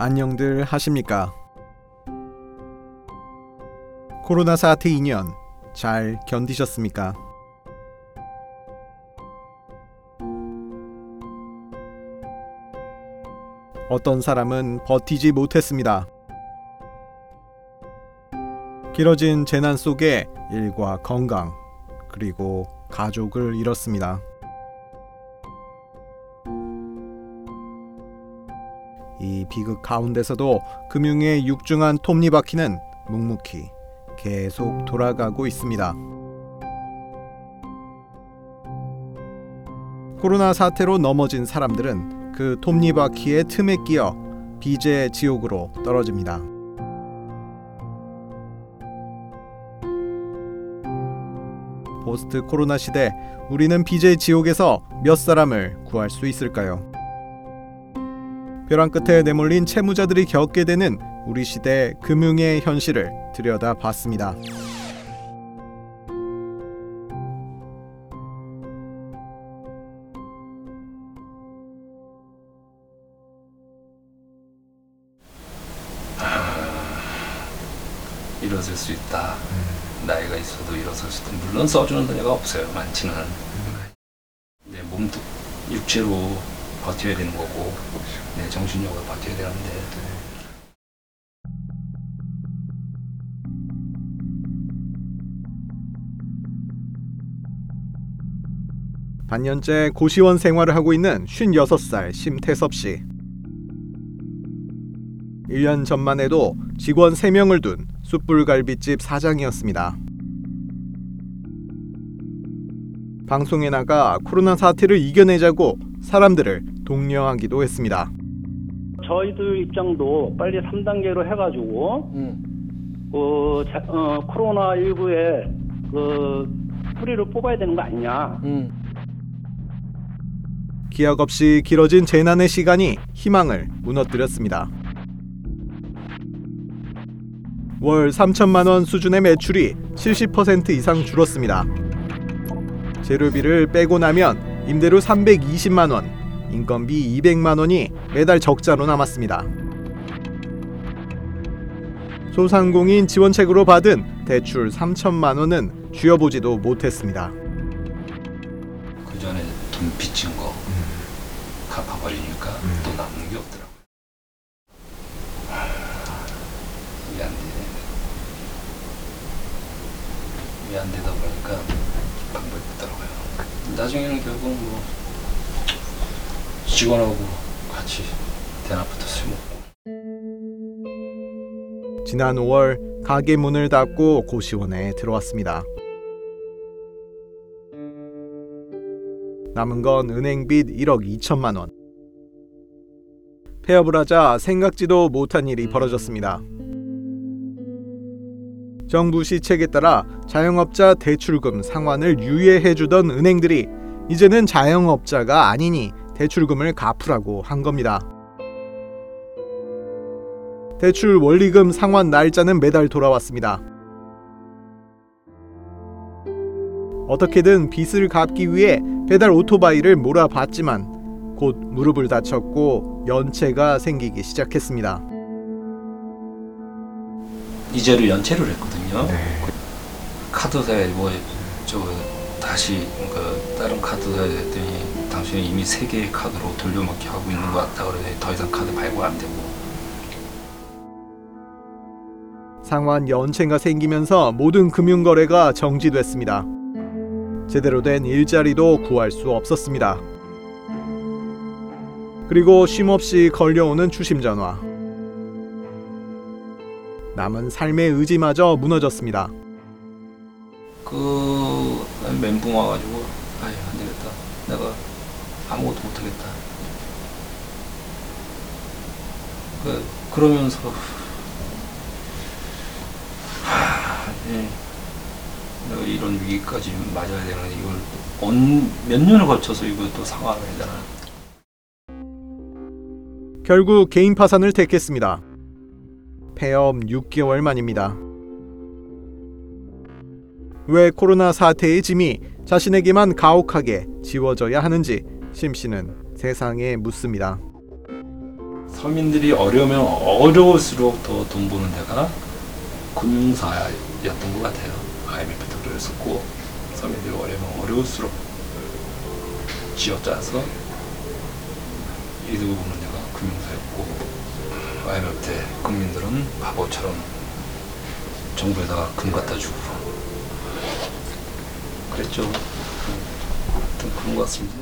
안녕들 하십니까? 코로나 사태 2년 잘 견디셨습니까? 어떤 사람은 버티지 못했습니다. 길어진 재난 속에 일과 건강, 그리고 가족을 잃었습니다. 비극 가운데서도 금융의 육중한 톱니바퀴는 묵묵히 계속 돌아가고 있습니다. 코로나 사태로 넘어진 사람들은 그 톱니바퀴의 틈에 끼어 비제 지옥으로 떨어집니다. 포스트 코로나 시대 우리는 비제 지옥에서 몇 사람을 구할 수 있을까요? 벼랑 끝에 내몰린 채무자들이 겪게 되는 우리 시대 금융의 현실을 들여다봤습니다. 일어설 수 있다. 나이가 있어도 일어설 수 있다. 물론 써주는 데가 없어요. 많지는. 내 몸도 육체로 버텨야 되는 거고, 내 정신력으로 버텨야 되는데. 반년째 고시원 생활을 하고 있는 56살 심태섭 씨. 1년 전만 해도 직원 3명을 둔 숯불갈비집 사장이었습니다. 방송에 나가 코로나 사태를 이겨내자고 사람들을 독려하기도 했습니다. 저희들 입장도 빨리 3단계로 해가지고 그 자- 어, 코로나 19에 그 뿌리를 뽑아야 되는 거 아니냐. 기약 없이 길어진 재난의 시간이 희망을 무너뜨렸습니다. 월 3천만 원 수준의 매출이 70% 이상 줄었습니다. 재료비를 빼고 나면 임대료 320만 원, 인건비 200만 원이 매달 적자로 남았습니다. 소상공인 지원책으로 받은 대출 3천만 원은 쥐어보지도 못했습니다. 그 전에 돈 빚진 거 갚아버리니까 또 남는 게 없더라고. 이게 안 되네. 이게 안 되다 보니까 방법이 없더라고요. 나중에는 결국 뭐 직원하고 같이 대낮부터 술 먹고 지난 5월 가게 문을 닫고 고시원에 들어왔습니다. 남은 건 은행빚 1억 2천만 원. 폐업을 하자 생각지도 못한 일이 벌어졌습니다. 정부 시책에 따라 자영업자 대출금 상환을 유예해주던 은행들이 이제는 자영업자가 아니니 대출금을 갚으라고 한 겁니다. 대출 원리금 상환 날짜는 매달 돌아왔습니다. 어떻게든 빚을 갚기 위해 배달 오토바이를 몰아봤지만 곧 무릎을 다쳤고 연체가 생기기 시작했습니다. 이자를 연체를 했거든요. 카드사에 뭐 저 다시 그 다른 카드사에 했더니 당신은 이미 세 개의 카드로 돌려막기 하고 있는 것 같다 그러더니 더 이상 카드 발급 안 되고 상환 연체가 생기면서 모든 금융 거래가 정지됐습니다. 제대로 된 일자리도 구할 수 없었습니다. 그리고 쉼없이 걸려오는 추심 전화. 남은 삶의 의지마저 무너졌습니다. 그 멘붕 와가지고 아무것도 못하겠다 그 그러면서 하, 예, 내가 이런 위기까지 맞아야 되는데 이걸 언, 몇 년을 거쳐서 이걸 또 상황을 되나 결국 개인 파산을 택했습니다. 폐업 6개월 만입니다. 왜 코로나 사태의 짐이 자신에게만 가혹하게 지워져야 하는지 심 씨는 세상에 묻습니다. 서민들이 어려우면 어려울수록 더 돈 버는 데가 금융사였던 것 같아요. IMF도 그랬었고 서민들이 어려우면 어려울수록 쥐어짜서 이득을 보는 데가 금융사였고 IMF 때 국민들은 바보처럼 정부에다가 금 갖다 주고 그랬죠. 그런 것 같습니다.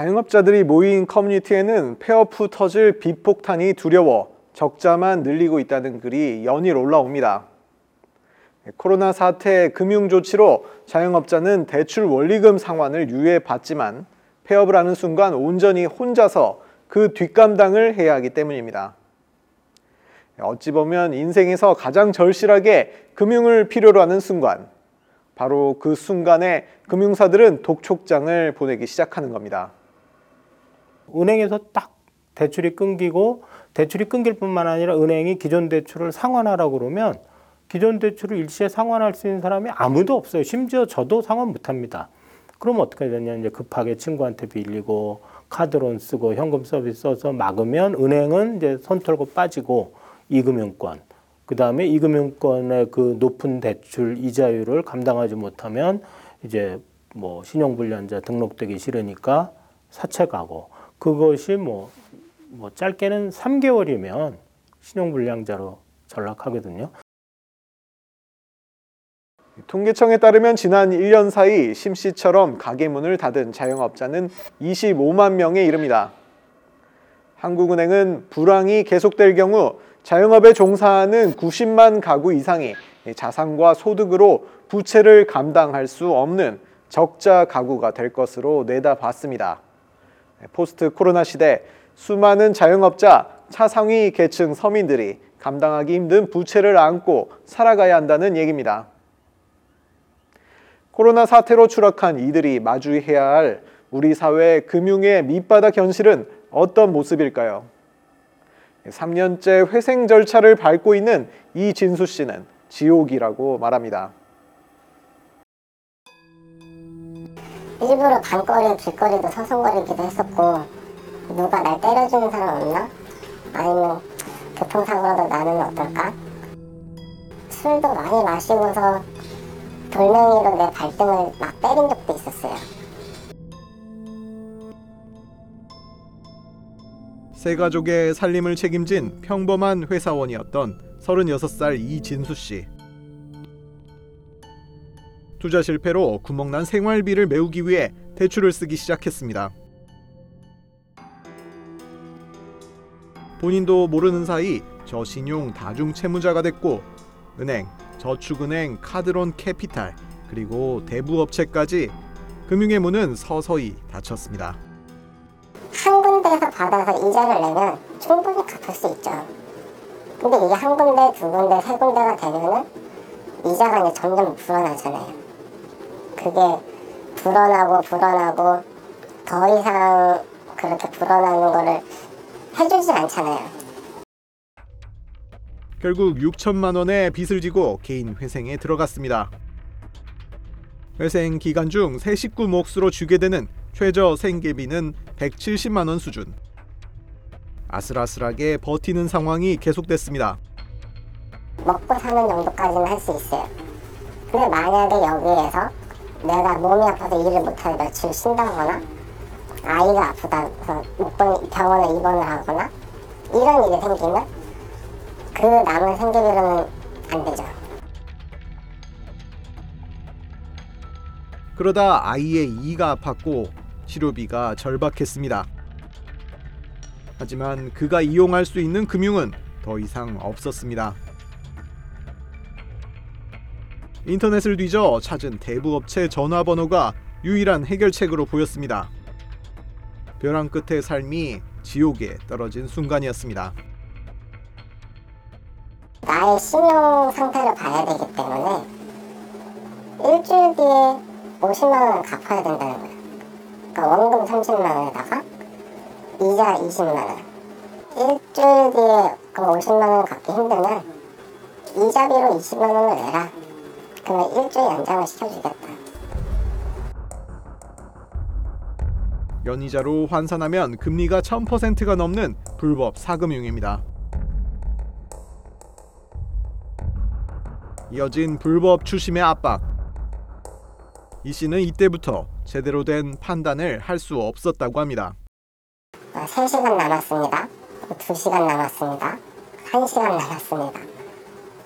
자영업자들이 모인 커뮤니티에는 폐업 후 터질 비폭탄이 두려워 적자만 늘리고 있다는 글이 연일 올라옵니다. 코로나 사태 금융 조치로 자영업자는 대출 원리금 상환을 유예받지만 폐업을 하는 순간 온전히 혼자서 그 뒷감당을 해야 하기 때문입니다. 어찌 보면 인생에서 가장 절실하게 금융을 필요로 하는 순간, 바로 그 순간에 금융사들은 독촉장을 보내기 시작하는 겁니다. 은행에서 딱 대출이 끊기고 대출이 끊길 뿐만 아니라 은행이 기존 대출을 상환하라고 그러면 기존 대출을 일시에 상환할 수 있는 사람이 아무도 없어요. 심지어 저도 상환 못 합니다. 그럼 어떻게 되냐 이제 급하게 친구한테 빌리고 카드론 쓰고 현금 서비스 써서 막으면 은행은 이제 손 털고 빠지고 이금융권 그다음에 이금융권의 그 높은 대출 이자율을 감당하지 못하면 이제 뭐 신용불량자 등록되기 싫으니까 사채 가고 그것이 뭐, 뭐 짧게는 3개월이면 신용불량자로 전락하거든요. 통계청에 따르면 지난 1년 사이 심 씨처럼 가게 문을 닫은 자영업자는 25만 명에 이릅니다. 한국은행은 불황이 계속될 경우 자영업에 종사하는 90만 가구 이상이 자산과 소득으로 부채를 감당할 수 없는 적자 가구가 될 것으로 내다봤습니다. 포스트 코로나 시대 수많은 자영업자, 차상위 계층 서민들이 감당하기 힘든 부채를 안고 살아가야 한다는 얘기입니다. 코로나 사태로 추락한 이들이 마주해야 할 우리 사회 금융의 밑바닥 현실은 어떤 모습일까요? 3년째 회생 절차를 밟고 있는 이진수 씨는 지옥이라고 말합니다. 일부러 밤거리, 길거리도 서성거리기도 했었고 누가 날 때려주는 사람 없나? 아니면 교통사고라도 나면 어떨까? 술도 많이 마시고서 돌멩이로 내 발등을 막 때린 적도 있었어요. 세 가족의 살림을 책임진 평범한 회사원이었던 36살 이진수 씨. 투자 실패로 구멍난 생활비를 메우기 위해 대출을 쓰기 시작했습니다. 본인도 모르는 사이 저신용 다중채무자가 됐고 은행, 저축은행, 카드론 캐피탈 그리고 대부업체까지 금융의 문은 서서히 닫혔습니다. 한 군데에서 받아서 이자를 내면 충분히 갚을 수 있죠. 근데 이게 한 군데, 두 군데, 세 군데가 되면은 이자가 이제 점점 불어나잖아요. 그게 불어나고 불어나고 더 이상 그렇게 불어나는 거를 해주지 않잖아요. 결국 6천만 원의 빚을 지고 개인 회생에 들어갔습니다. 회생 기간 중 세 식구 몫으로 주게 되는 최저 생계비는 170만 원 수준. 아슬아슬하게 버티는 상황이 계속됐습니다. 먹고 사는 정도까지는 할 수 있어요. 근데 만약에 여기에서 내가 몸이 아파서 일을 못하고 며칠 쉰다거나 아이가 아프다 해서 병원에 입원을 하거나 이런 일이 생기면 그 남은 생계비로는 안 되죠. 그러다 아이의 이가 아팠고 치료비가 절박했습니다. 하지만 그가 이용할 수 있는 금융은 더 이상 없었습니다. 인터넷을 뒤져 찾은 대부업체 전화번호가 유일한 해결책으로 보였습니다. 벼랑 끝의 삶이 지옥에 떨어진 순간이었습니다. 나의 신용 상태를 봐야 되기 때문에 일주일 뒤에 50만 원을 갚아야 된다는 거예요. 그러니까 원금 30만 원에다가 이자 20만 원. 일주일 뒤에 그 50만 원 갚기 힘들면 이자비로 20만 원을 내라. 그러면 일주일 연장을 시켜주겠다. 연이자로 환산하면 금리가 1000%가 넘는 불법 사금융입니다. 이어진 불법 추심의 압박. 이 씨는 이때부터 제대로 된 판단을 할 수 없었다고 합니다. 3시간 남았습니다. 2시간 남았습니다. 1시간 남았습니다.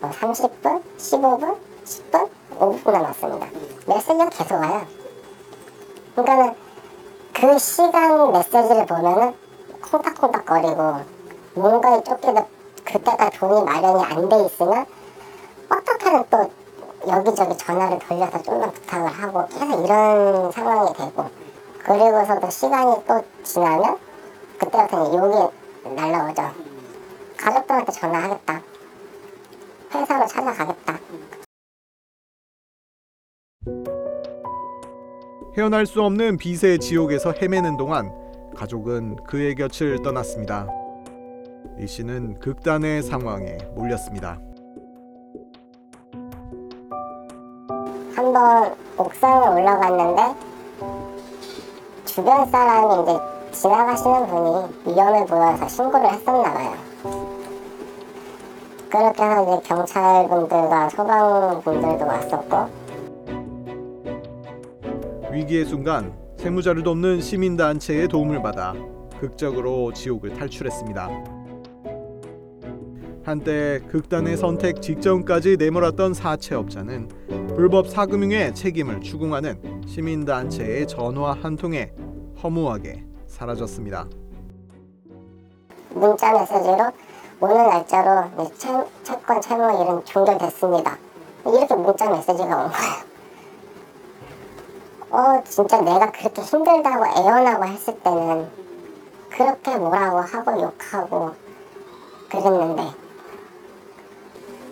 뭐 30분, 15분, 10분, 5분 남았습니다. 메시지가 계속 와요. 그러니까는 그 시간 메시지를 보면은 콩닥콩닥거리고 뭔가에 쫓기다 그때가 돈이 마련이 안 돼 있으면 어떻게든 또 여기저기 전화를 돌려서 좀만 부탁을 하고 계속 이런 상황이 되고 그리고서도 시간이 또 지나면 그때부터는 욕이 날라오죠. 가족들한테 전화하겠다. 회사로 찾아가겠다. 헤어날 수 없는 빚의 지옥에서 헤매는 동안 가족은 그의 곁을 떠났습니다. 이 씨는 극단의 상황에 몰렸습니다. 한번 옥상에 올라갔는데 주변 사람이 이제 지나가시는 분이 위험해 보여서 신고를 했었나 봐요. 그렇게 해서 이제 경찰분들과 소방분들도 왔었고 위기의 순간 세무자료도 없는 시민단체의 도움을 받아 극적으로 지옥을 탈출했습니다. 한때 극단의 선택 직전까지 내몰았던 사채업자는 불법 사금융의 책임을 추궁하는 시민단체의 전화 한 통에 허무하게 사라졌습니다. 문자 메시지로 오늘 날짜로 이제 채, 채권 채무 일은 종결됐습니다. 이렇게 문자 메시지가 온 거예요. 어 진짜 내가 그렇게 힘들다고 애원하고 했을 때는 그렇게 뭐라고 하고 욕하고 그랬는데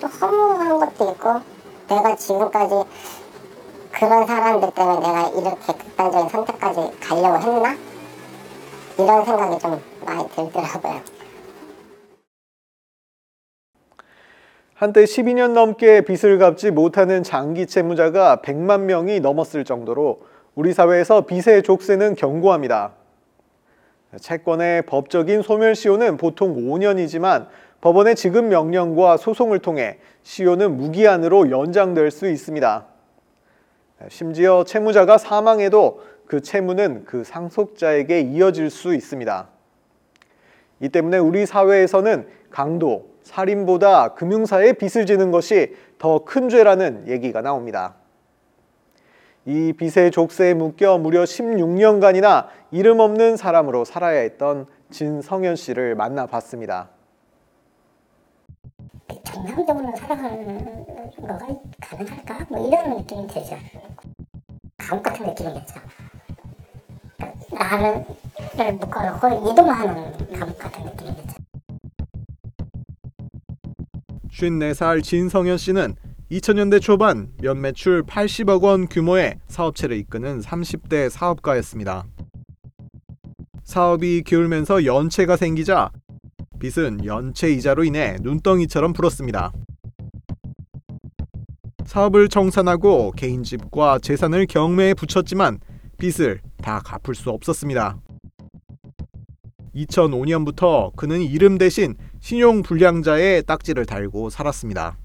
또 허무한 것도 있고 내가 지금까지 그런 사람들 때문에 내가 이렇게 극단적인 선택까지 가려고 했나? 이런 생각이 좀 많이 들더라고요. 한때 12년 넘게 빚을 갚지 못하는 장기 채무자가 100만 명이 넘었을 정도로 우리 사회에서 빚의 족쇄는 견고합니다. 채권의 법적인 소멸시효는 보통 5년이지만 법원의 지급 명령과 소송을 통해 시효는 무기한으로 연장될 수 있습니다. 심지어 채무자가 사망해도 그 채무는 그 상속자에게 이어질 수 있습니다. 이 때문에 우리 사회에서는 강도, 살인보다 금융사에 빚을 지는 것이 더 큰 죄라는 얘기가 나옵니다. 이 빚의 족쇄에 묶여 무려 16년간이나 이름 없는 사람으로 살아야 했던 진성현 씨를 만나봤습니다. 정상적으로 살아가는 거가 가능할까? 뭐 이런 느낌이 들죠. 감옥 같은 느낌이겠죠. 나를 묶어놓고 이동하는 감옥 같은 느낌이겠죠. 54살 진성현 씨는 2000년대 초반 연매출 80억 원 규모의 사업체를 이끄는 30대 사업가였습니다. 사업이 기울면서 연체가 생기자 빚은 연체 이자로 인해 눈덩이처럼 불었습니다. 사업을 청산하고 개인 집과 재산을 경매에 붙였지만 빚을 다 갚을 수 없었습니다. 2005년부터 그는 이름 대신 신용 불량자의 딱지를 달고 살았습니다.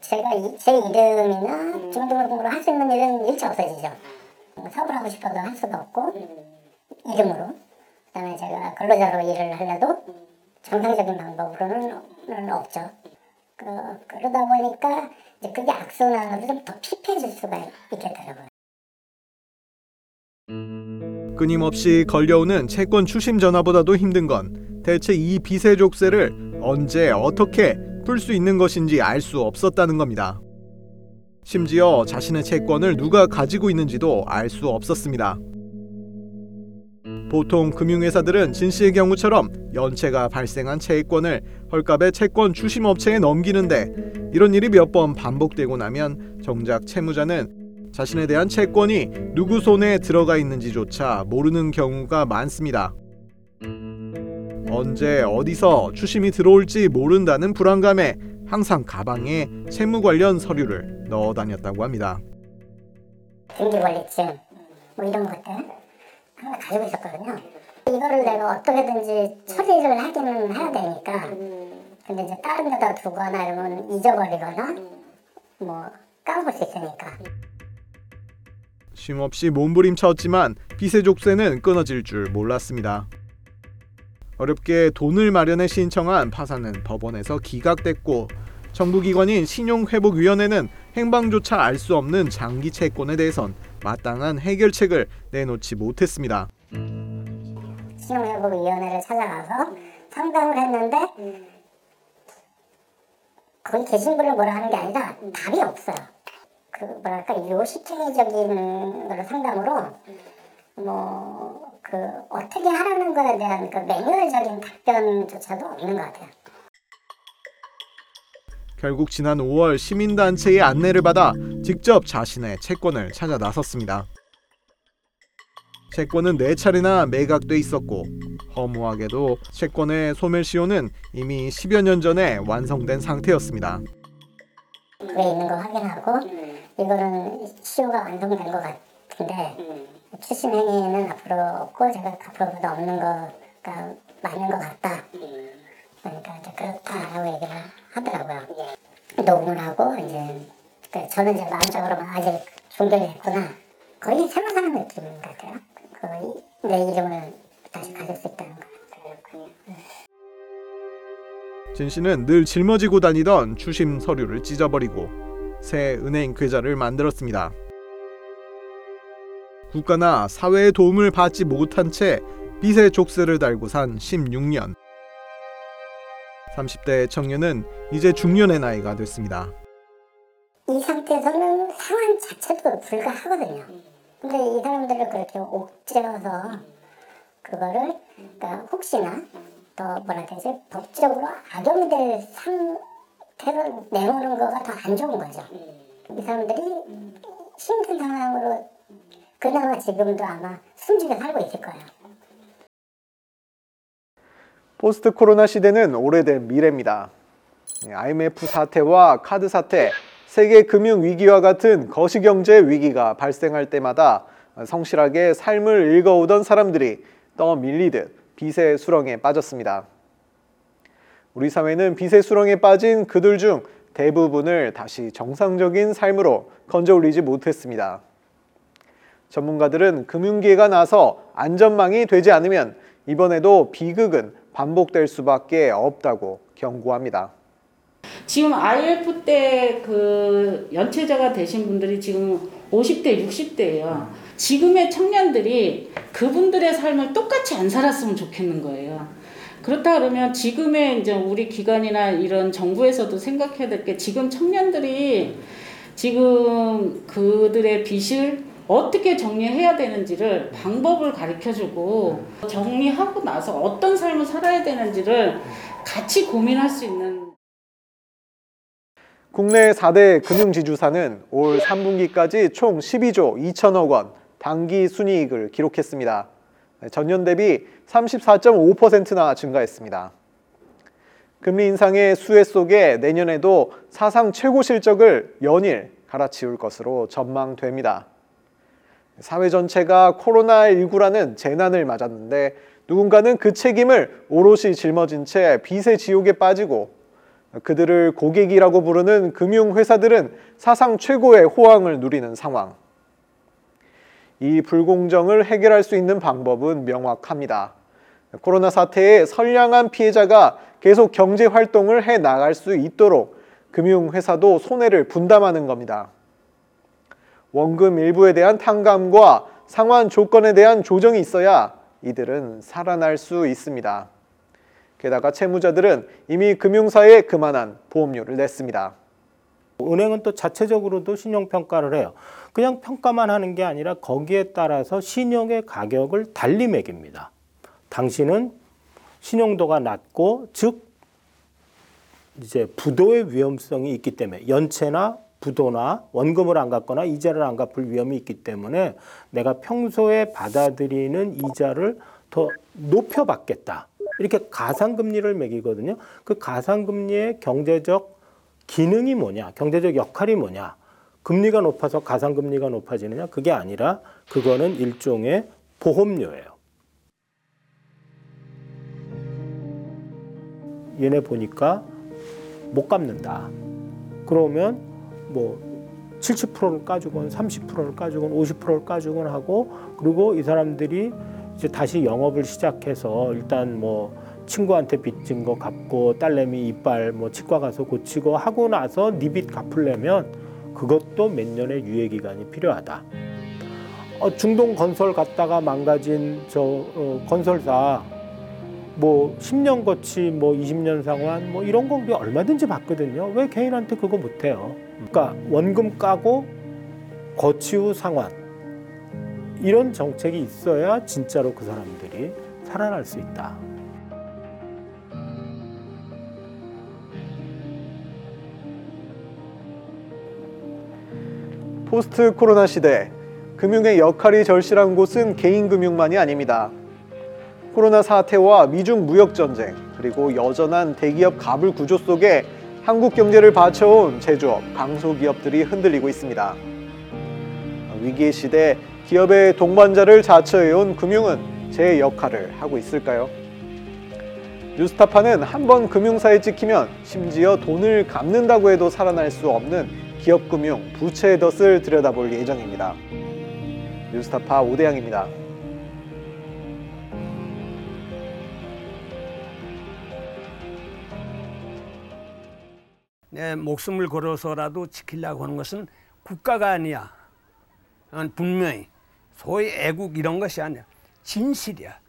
제가 이, 제 이름이나 중등록으로 할수 있는 일은 일체 없어지죠. 뭐 사업을 하고 싶어도 할 수도 없고 이름으로. 그다음에 제가 근로자로 일을 하려도 정상적인 방법으로는 없죠. 그, 그러다 보니까 이제 그게 악순환으로 좀 더 피폐해질 수가 있겠더라고요. 끊임없이 걸려오는 채권 추심 전화보다도 힘든 건 대체 이 빚의 족쇄를 언제 어떻게 풀 수 있는 것인지 알 수 없었다는 겁니다. 심지어 자신의 채권을 누가 가지고 있는지도 알 수 없었습니다. 보통 금융회사들은 진 씨의 경우처럼 연체가 발생한 채권을 헐값에 채권 추심업체에 넘기는데 이런 일이 몇 번 반복되고 나면 정작 채무자는 자신에 대한 채권이 누구 손에 들어가 있는지조차 모르는 경우가 많습니다. 언제 어디서 추심이 들어올지 모른다는 불안감에 항상 가방에 채무 관련 서류를 넣어 다녔다고 합니다. 등기관리증 뭐 이런 것들 가지고 있었거든요. 이거를 내가 어떻게든지 처리를 하기는 해야 되니까. 근데 이제 다른 데다 두거나 이러면 잊어버리거나 뭐 까먹을 수 있으니까. 쉼없이 몸부림쳤지만 빚의 족쇄는 끊어질 줄 몰랐습니다. 어렵게 돈을 마련해 신청한 파산은 법원에서 기각됐고 정부기관인 신용회복위원회는 행방조차 알 수 없는 장기 채권에 대해선 마땅한 해결책을 내놓지 못했습니다. 신용회복위원회를 찾아가서 상담을 했는데 거기 계신 분을 뭐라 하는 게 아니라 답이 없어요. 그 뭐랄까 요식행위적인 걸 상담으로 뭐 그 어떻게 하라는 거에 대한 그 매뉴얼적인 답변조차도 없는 것 같아요. 결국 지난 5월 시민단체의 안내를 받아 직접 자신의 채권을 찾아 나섰습니다. 채권은 네 차례나 매각돼 있었고 허무하게도 채권의 소멸시효는 이미 10여 년 전에 완성된 상태였습니다. 그게 있는 거 확인하고 이거는 시효가 완성된 것 같은데 출신 행위는 앞으로 없고 제가 앞으로보다 없는 거가 맞는 것 같다. 그러니까 이제 그렇다라고 얘기를 하더라고요. 녹음을 하고 이제 그 저는 이제 마음적으로 아직 종결했구나. 거의 새로 사는 느낌 같아요. 거의 내 이름을 다시 가질 수 있다는 거. 진 씨는 늘 짊어지고 다니던 추심 서류를 찢어버리고 새 은행 계좌를 만들었습니다. 국가나 사회의 도움을 받지 못한 채 빚의 족쇄를 달고 산 16년. 30대 청년은 이제 중년의 나이가 됐습니다. 이 상태에서는 상황 자체도 불가하거든요. 근데 이 사람들을 그렇게 옥죄어서 그거를 그러니까 혹시나 더 뭐라 해야 되지 법적으로 악용될 상 태로 내모는 거가 더 안 좋은 거죠. 이 사람들이 힘든 상황으로 그나마 지금도 아마 숨지게 살고 있을 거예요. 포스트 코로나 시대는 오래된 미래입니다. IMF 사태와 카드 사태, 세계 금융 위기와 같은 거시경제 위기가 발생할 때마다 성실하게 삶을 읽어오던 사람들이 떠밀리듯 빚의 수렁에 빠졌습니다. 우리 사회는 빚의 수렁에 빠진 그들 중 대부분을 다시 정상적인 삶으로 건져 올리지 못했습니다. 전문가들은 금융기회가 나서 안전망이 되지 않으면 이번에도 비극은 반복될 수밖에 없다고 경고합니다. 지금 IF 때 그 연체자가 되신 분들이 지금 50대, 60대예요. 지금의 청년들이 그분들의 삶을 똑같이 안 살았으면 좋겠는 거예요. 그렇다 그러면 지금의 이제 우리 기관이나 이런 정부에서도 생각해야 될 게 지금 청년들이 지금 그들의 빚을 어떻게 정리해야 되는지를 방법을 가르쳐 주고 정리하고 나서 어떤 삶을 살아야 되는지를 같이 고민할 수 있는 국내 4대 금융지주사는 올 3분기까지 총 12조 2천억 원 당기 순이익을 기록했습니다. 전년 대비 34.5%나 증가했습니다. 금리 인상의 수혜 속에 내년에도 사상 최고 실적을 연일 갈아치울 것으로 전망됩니다. 사회 전체가 코로나19라는 재난을 맞았는데 누군가는 그 책임을 오롯이 짊어진 채 빚의 지옥에 빠지고 그들을 고객이라고 부르는 금융회사들은 사상 최고의 호황을 누리는 상황. 이 불공정을 해결할 수 있는 방법은 명확합니다. 코로나 사태의 선량한 피해자가 계속 경제 활동을 해 나갈 수 있도록 금융회사도 손해를 분담하는 겁니다. 원금 일부에 대한 탕감과 상환 조건에 대한 조정이 있어야 이들은 살아날 수 있습니다. 게다가 채무자들은 이미 금융사에 그만한 보험료를 냈습니다. 은행은 또 자체적으로도 신용 평가를 해요. 그냥 평가만 하는 게 아니라 거기에 따라서 신용의 가격을 달리 매깁니다. 당신은 신용도가 낮고 즉 이제 부도의 위험성이 있기 때문에 연체나 부도나 원금을 안 갚거나 이자를 안 갚을 위험이 있기 때문에 내가 평소에 받아들이는 이자를 더 높여 받겠다. 이렇게 가상금리를 매기거든요. 그 가상금리의 경제적 기능이 뭐냐, 경제적 역할이 뭐냐. 금리가 높아서 가상금리가 높아지느냐? 그게 아니라 그거는 일종의 보험료예요. 얘네 보니까 못 갚는다. 그러면 뭐 70%를 까주건 30%를 까주건 50%를 까주건 하고 그리고 이 사람들이 이제 다시 영업을 시작해서 일단 뭐 친구한테 빚진 거 갚고 딸내미 이빨 뭐 치과 가서 고치고 하고 나서 네 빚 갚으려면 그것도 몇 년의 유예 기간이 필요하다. 어, 중동 건설 갔다가 망가진 저 어, 건설사 뭐 10년 거치 뭐 20년 상환 뭐 이런 거 얼마든지 받거든요. 왜 개인한테 그거 못 해요? 그러니까 원금 까고 거치 후 상환 이런 정책이 있어야 진짜로 그 사람들이 살아날 수 있다. 포스트 코로나 시대 금융의 역할이 절실한 곳은 개인 금융만이 아닙니다. 코로나 사태와 미중 무역 전쟁 그리고 여전한 대기업 가불 구조 속에 한국 경제를 받쳐온 제조업, 강소기업들이 흔들리고 있습니다. 위기의 시대 기업의 동반자를 자처해온 금융은 제 역할을 하고 있을까요? 뉴스타파는 한 번 금융사에 찍히면 심지어 돈을 갚는다고 해도 살아날 수 없는 기업금융 부채의 덫을 들여다볼 예정입니다. 뉴스타파 오대양입니다. 내 목숨을 걸어서라도 지키려고 하는 것은 국가가 아니야. 어, 분명히 소위 애국 이런 것이 아니야. 진실이야.